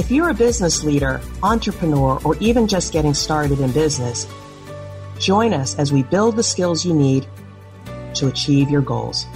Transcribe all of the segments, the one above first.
If you're a business leader, entrepreneur, or even just getting started in business, join us as we build the skills you need to achieve your goals.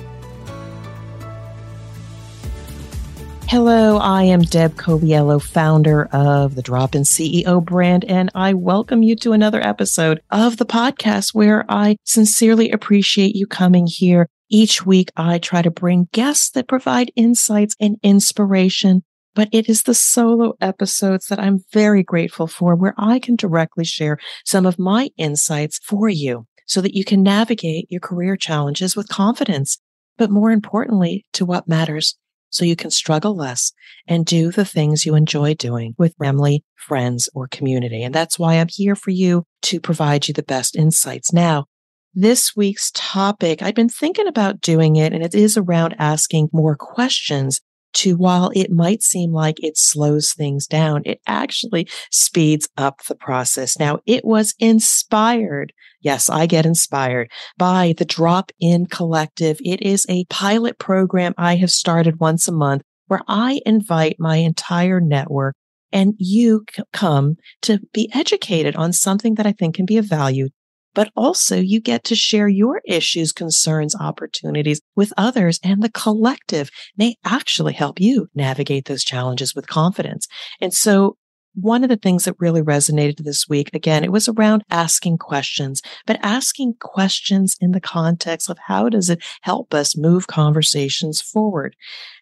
Hello, I am Deb Coviello, founder of the Drop In CEO brand, and I welcome you to another episode of the podcast where I sincerely appreciate you coming here. Each week, I try to bring guests that provide insights and inspiration but it is the solo episodes that I'm very grateful for where I can directly share some of my insights for you so that you can navigate your career challenges with confidence, but more importantly, to what matters so you can struggle less and do the things you enjoy doing with family, friends, or community. And that's why I'm here for you to provide you the best insights. Now, this week's topic, I've been thinking about doing it and it is around asking more questions to while it might seem like it slows things down, it actually speeds up the process. Now it was inspired. Yes, I get inspired by the Drop In Collective. It is a pilot program I have started once a month where I invite my entire network and you come to be educated on something that I think can be of value but also you get to share your issues, concerns, opportunities with others and the collective may actually help you navigate those challenges with confidence. And so one of the things that really resonated this week, again, it was around asking questions, but asking questions in the context of how does it help us move conversations forward?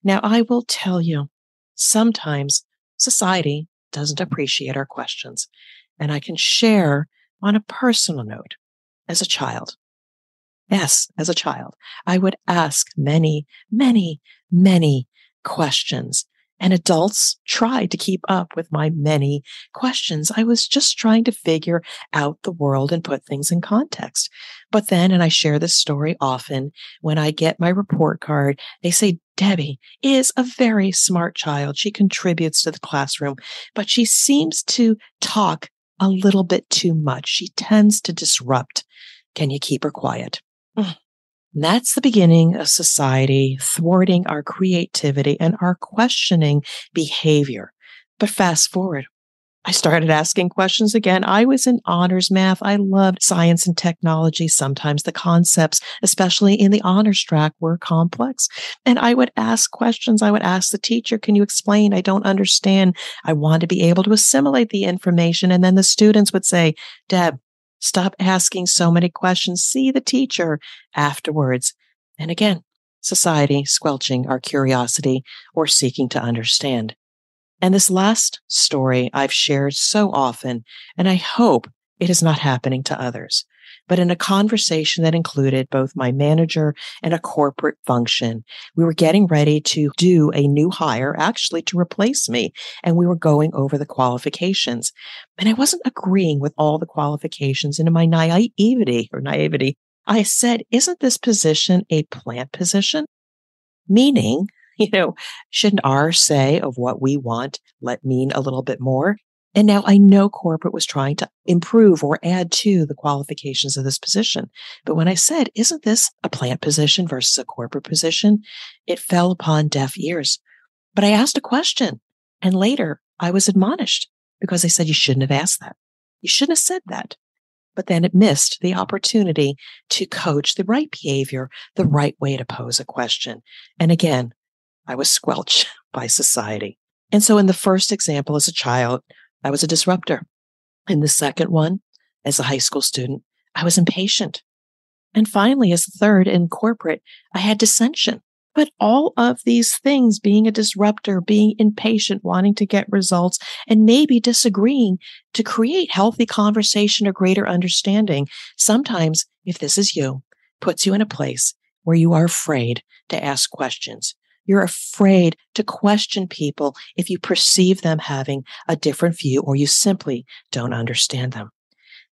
Now, I will tell you, sometimes society doesn't appreciate our questions. And I can share on a personal note as a child. Yes, as a child, I would ask many, many, many questions. And adults tried to keep up with my many questions. I was just trying to figure out the world and put things in context. But then, and I share this story often, when I get my report card, they say, Debbie is a very smart child. She contributes to the classroom, but she seems to talk a little bit too much. She tends to disrupt. Can you keep her quiet? Mm. That's the beginning of society thwarting our creativity and our questioning behavior. But fast forward, I started asking questions again. I was in honors math. I loved science and technology. Sometimes the concepts, especially in the honors track, were complex. And I would ask questions. I would ask the teacher, can you explain? I don't understand. I want to be able to assimilate the information. And then the students would say, Deb, stop asking so many questions. See the teacher afterwards. And again, society squelching our curiosity or seeking to understand. And this last story I've shared so often, and I hope it is not happening to others. But in a conversation that included both my manager and a corporate function, we were getting ready to do a new hire, actually to replace me. And we were going over the qualifications. And I wasn't agreeing with all the qualifications. And in my naivety or naivety, I said, isn't this position a plant position? Meaning you know, shouldn't our say of what we want let mean a little bit more? And now I know corporate was trying to improve or add to the qualifications of this position. But when I said, isn't this a plant position versus a corporate position? It fell upon deaf ears. But I asked a question and later I was admonished because they said you shouldn't have asked that. You shouldn't have said that. But then it missed the opportunity to coach the right behavior, the right way to pose a question. And again, I was squelched by society. And so in the first example as a child, I was a disruptor. In the second one, as a high school student, I was impatient. And finally, as a third in corporate, I had dissension. But all of these things, being a disruptor, being impatient, wanting to get results, and maybe disagreeing to create healthy conversation or greater understanding, sometimes, if this is you, puts you in a place where you are afraid to ask questions. You're afraid to question people if you perceive them having a different view or you simply don't understand them.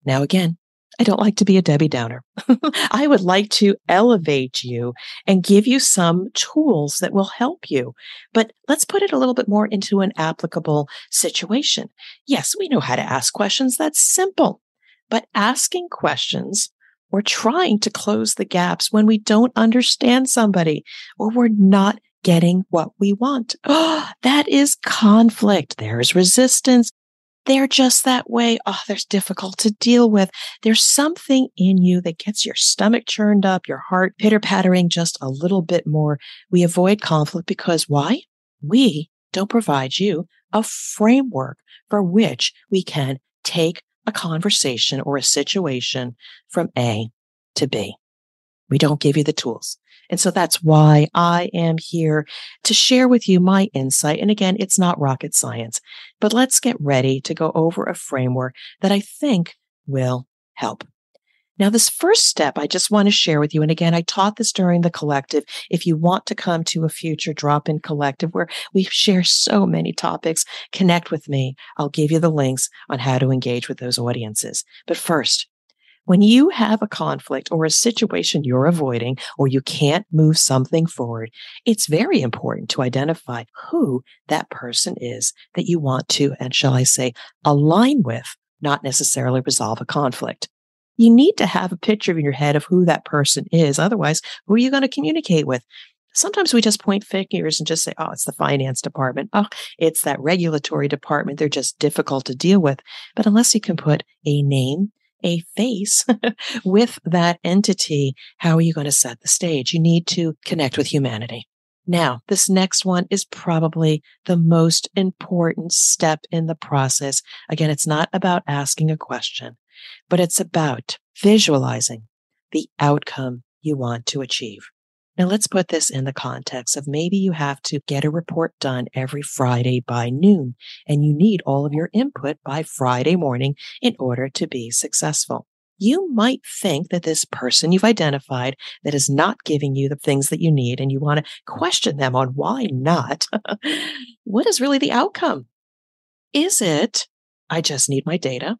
Now, again, I don't like to be a Debbie Downer. I would like to elevate you and give you some tools that will help you. But let's put it a little bit more into an applicable situation. Yes, we know how to ask questions. That's simple. But asking questions or trying to close the gaps when we don't understand somebody or we're not getting what we want. Oh, that is conflict. There's resistance. They're just that way. Oh, there's difficult to deal with. There's something in you that gets your stomach churned up, your heart pitter pattering just a little bit more. We avoid conflict because why? We don't provide you a framework for which we can take a conversation or a situation from A to B. We don't give you the tools. And so that's why I am here to share with you my insight. And again, it's not rocket science, but let's get ready to go over a framework that I think will help. Now, this first step I just want to share with you. And again, I taught this during the collective. If you want to come to a future drop in collective where we share so many topics, connect with me. I'll give you the links on how to engage with those audiences. But first, when you have a conflict or a situation you're avoiding, or you can't move something forward, it's very important to identify who that person is that you want to, and shall I say, align with, not necessarily resolve a conflict. You need to have a picture in your head of who that person is. Otherwise, who are you going to communicate with? Sometimes we just point fingers and just say, oh, it's the finance department. Oh, it's that regulatory department. They're just difficult to deal with. But unless you can put a name a face with that entity, how are you going to set the stage? You need to connect with humanity. Now, this next one is probably the most important step in the process. Again, it's not about asking a question, but it's about visualizing the outcome you want to achieve. Now let's put this in the context of maybe you have to get a report done every Friday by noon and you need all of your input by Friday morning in order to be successful. You might think that this person you've identified that is not giving you the things that you need and you want to question them on why not. what is really the outcome? Is it, I just need my data?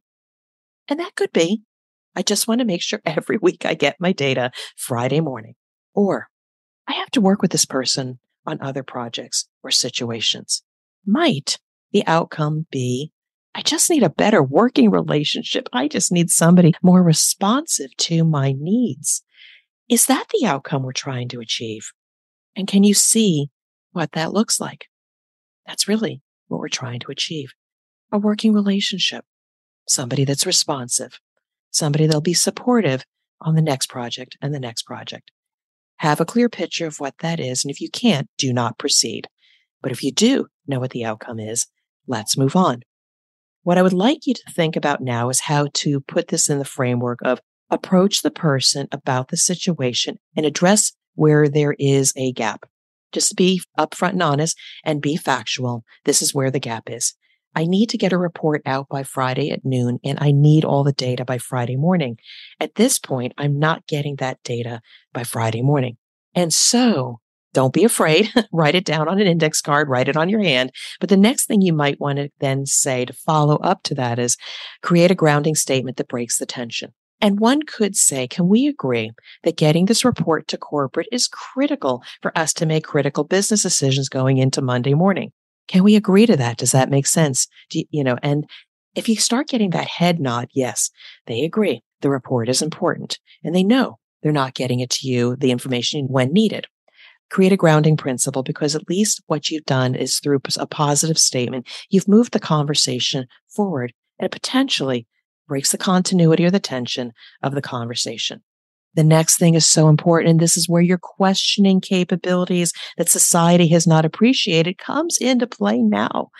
And that could be, I just want to make sure every week I get my data Friday morning. Or I have to work with this person on other projects or situations. Might the outcome be I just need a better working relationship. I just need somebody more responsive to my needs. Is that the outcome we're trying to achieve? And can you see what that looks like? That's really what we're trying to achieve. A working relationship, somebody that's responsive, somebody that'll be supportive on the next project and the next project. Have a clear picture of what that is. And if you can't, do not proceed. But if you do know what the outcome is, let's move on. What I would like you to think about now is how to put this in the framework of approach the person about the situation and address where there is a gap. Just be upfront and honest and be factual. This is where the gap is. I need to get a report out by Friday at noon and I need all the data by Friday morning. At this point, I'm not getting that data by Friday morning. And so don't be afraid. write it down on an index card, write it on your hand. But the next thing you might want to then say to follow up to that is create a grounding statement that breaks the tension. And one could say, can we agree that getting this report to corporate is critical for us to make critical business decisions going into Monday morning? Can we agree to that? Does that make sense? You, you, know, and if you start getting that head nod, yes, they agree. The report is important and they know they're not getting it to you, the information when needed. Create a grounding principle because at least what you've done is through a positive statement, you've moved the conversation forward and it potentially breaks the continuity or the tension of the conversation. The next thing is so important. And this is where your questioning capabilities that society has not appreciated comes into play now.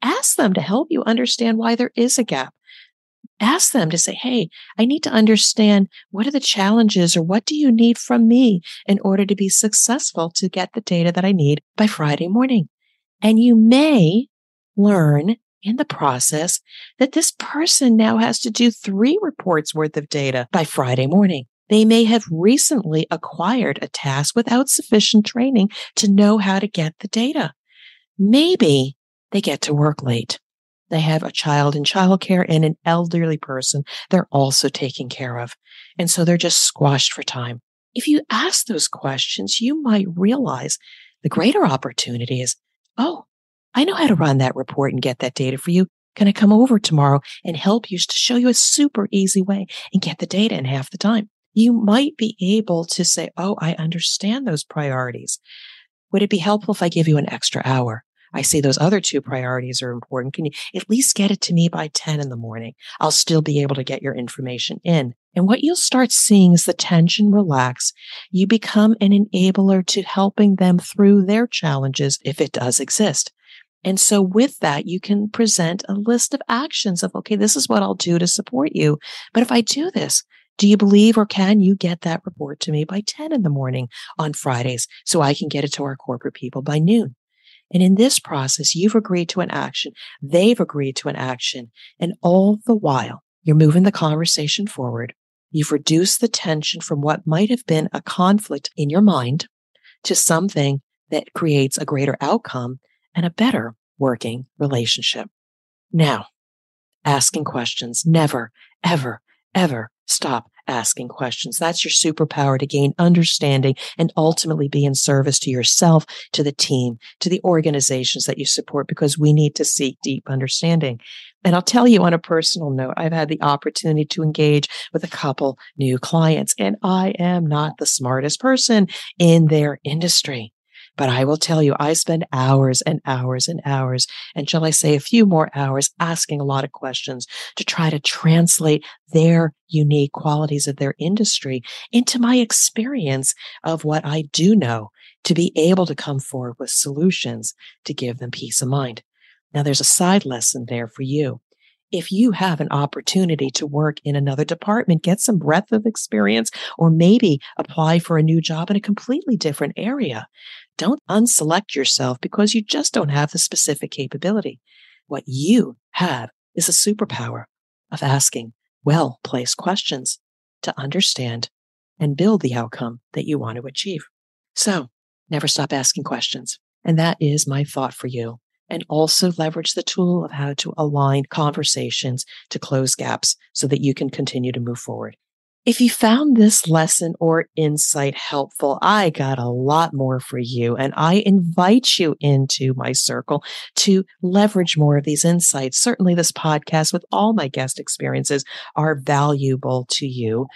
Ask them to help you understand why there is a gap. Ask them to say, Hey, I need to understand what are the challenges or what do you need from me in order to be successful to get the data that I need by Friday morning? And you may learn in the process that this person now has to do three reports worth of data by Friday morning. They may have recently acquired a task without sufficient training to know how to get the data. Maybe they get to work late. They have a child in childcare and an elderly person they're also taking care of. And so they're just squashed for time. If you ask those questions, you might realize the greater opportunity is, oh, I know how to run that report and get that data for you. Can I come over tomorrow and help you to show you a super easy way and get the data in half the time? You might be able to say, Oh, I understand those priorities. Would it be helpful if I give you an extra hour? I see those other two priorities are important. Can you at least get it to me by 10 in the morning? I'll still be able to get your information in. And what you'll start seeing is the tension relax. You become an enabler to helping them through their challenges if it does exist. And so with that, you can present a list of actions of, okay, this is what I'll do to support you. But if I do this, do you believe or can you get that report to me by 10 in the morning on Fridays so I can get it to our corporate people by noon? And in this process, you've agreed to an action. They've agreed to an action. And all the while, you're moving the conversation forward. You've reduced the tension from what might have been a conflict in your mind to something that creates a greater outcome and a better working relationship. Now, asking questions. Never, ever, ever stop asking questions. That's your superpower to gain understanding and ultimately be in service to yourself, to the team, to the organizations that you support, because we need to seek deep understanding. And I'll tell you on a personal note, I've had the opportunity to engage with a couple new clients and I am not the smartest person in their industry. But I will tell you, I spend hours and hours and hours, and shall I say a few more hours asking a lot of questions to try to translate their unique qualities of their industry into my experience of what I do know to be able to come forward with solutions to give them peace of mind. Now there's a side lesson there for you if you have an opportunity to work in another department, get some breadth of experience, or maybe apply for a new job in a completely different area. Don't unselect yourself because you just don't have the specific capability. What you have is a superpower of asking well placed questions to understand and build the outcome that you want to achieve. So never stop asking questions. And that is my thought for you and also leverage the tool of how to align conversations to close gaps so that you can continue to move forward. If you found this lesson or insight helpful, I got a lot more for you and I invite you into my circle to leverage more of these insights. Certainly this podcast with all my guest experiences are valuable to you.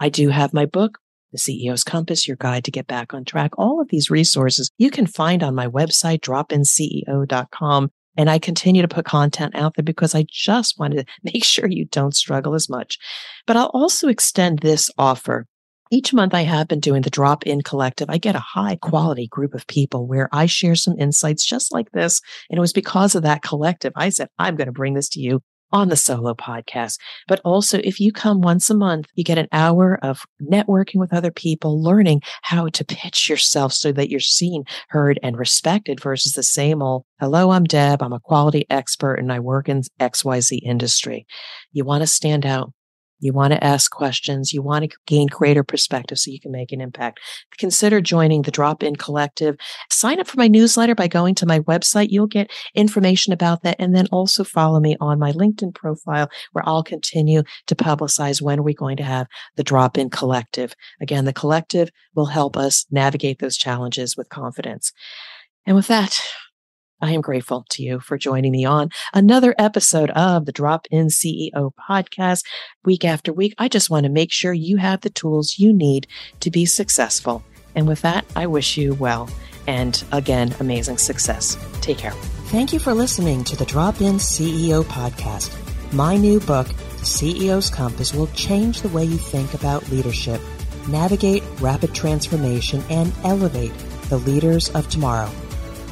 I do have my book, the CEO's Compass, your guide to get back on track. All of these resources you can find on my website, dropinceo.com. And I continue to put content out there because I just want to make sure you don't struggle as much. But I'll also extend this offer. Each month I have been doing the drop in collective. I get a high quality group of people where I share some insights just like this. And it was because of that collective. I said, I'm going to bring this to you on the solo podcast. But also, if you come once a month, you get an hour of networking with other people, learning how to pitch yourself so that you're seen, heard, and respected versus the same old, hello, I'm Deb. I'm a quality expert and I work in XYZ industry. You want to stand out. You want to ask questions. You want to gain greater perspective so you can make an impact. Consider joining the Drop In Collective. Sign up for my newsletter by going to my website. You'll get information about that. And then also follow me on my LinkedIn profile where I'll continue to publicize when we're going to have the Drop In Collective. Again, the collective will help us navigate those challenges with confidence. And with that, I am grateful to you for joining me on another episode of the Drop In CEO podcast. Week after week, I just want to make sure you have the tools you need to be successful. And with that, I wish you well and again, amazing success. Take care. Thank you for listening to the Drop In CEO podcast. My new book, CEO's Compass, will change the way you think about leadership, navigate rapid transformation, and elevate the leaders of tomorrow.